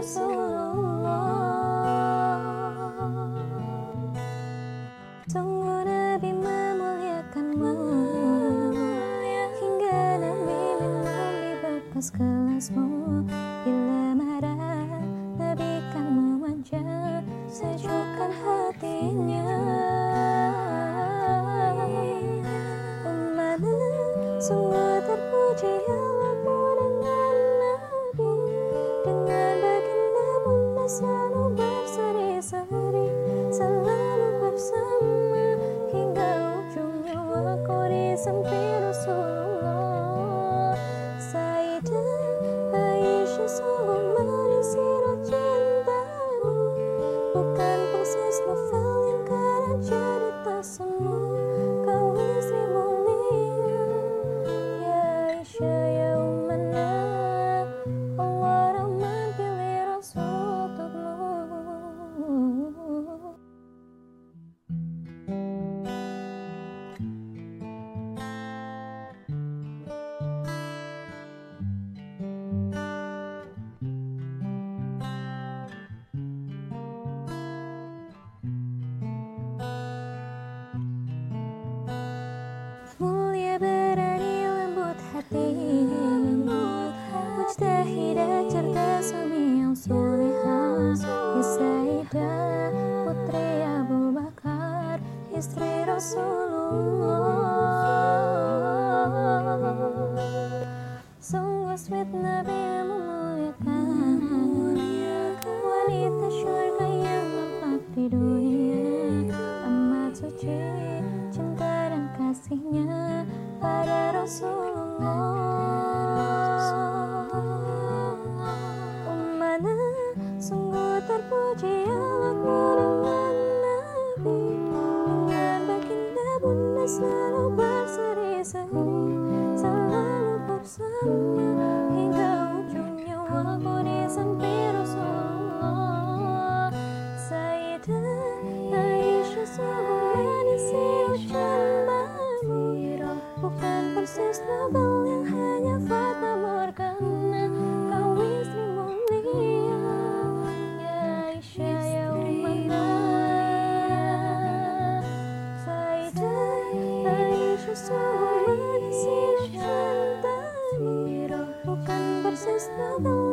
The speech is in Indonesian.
Semua Tunggu Nabi memuliakanmu Hingga Nabi minum di bekas kelasmu Bila marah Nabi kan memanjat Sejukkan hatinya. Umatmu sungguh bersama. Hingga ujung nyawaku di sempit Rasulullah. Sungguh sweet Nabi yang memuliakan Wanita suci cinta kasihnya pada Rasulullah. Ummana sungguh terpuji alatmu selalu berseri-seri Selalu bersama. Hingga ujung nyawaku di samping Rasulullah. Sayyidah Aisyah sungguh manis si ucapan Bani Bukan persis Nobel sungguh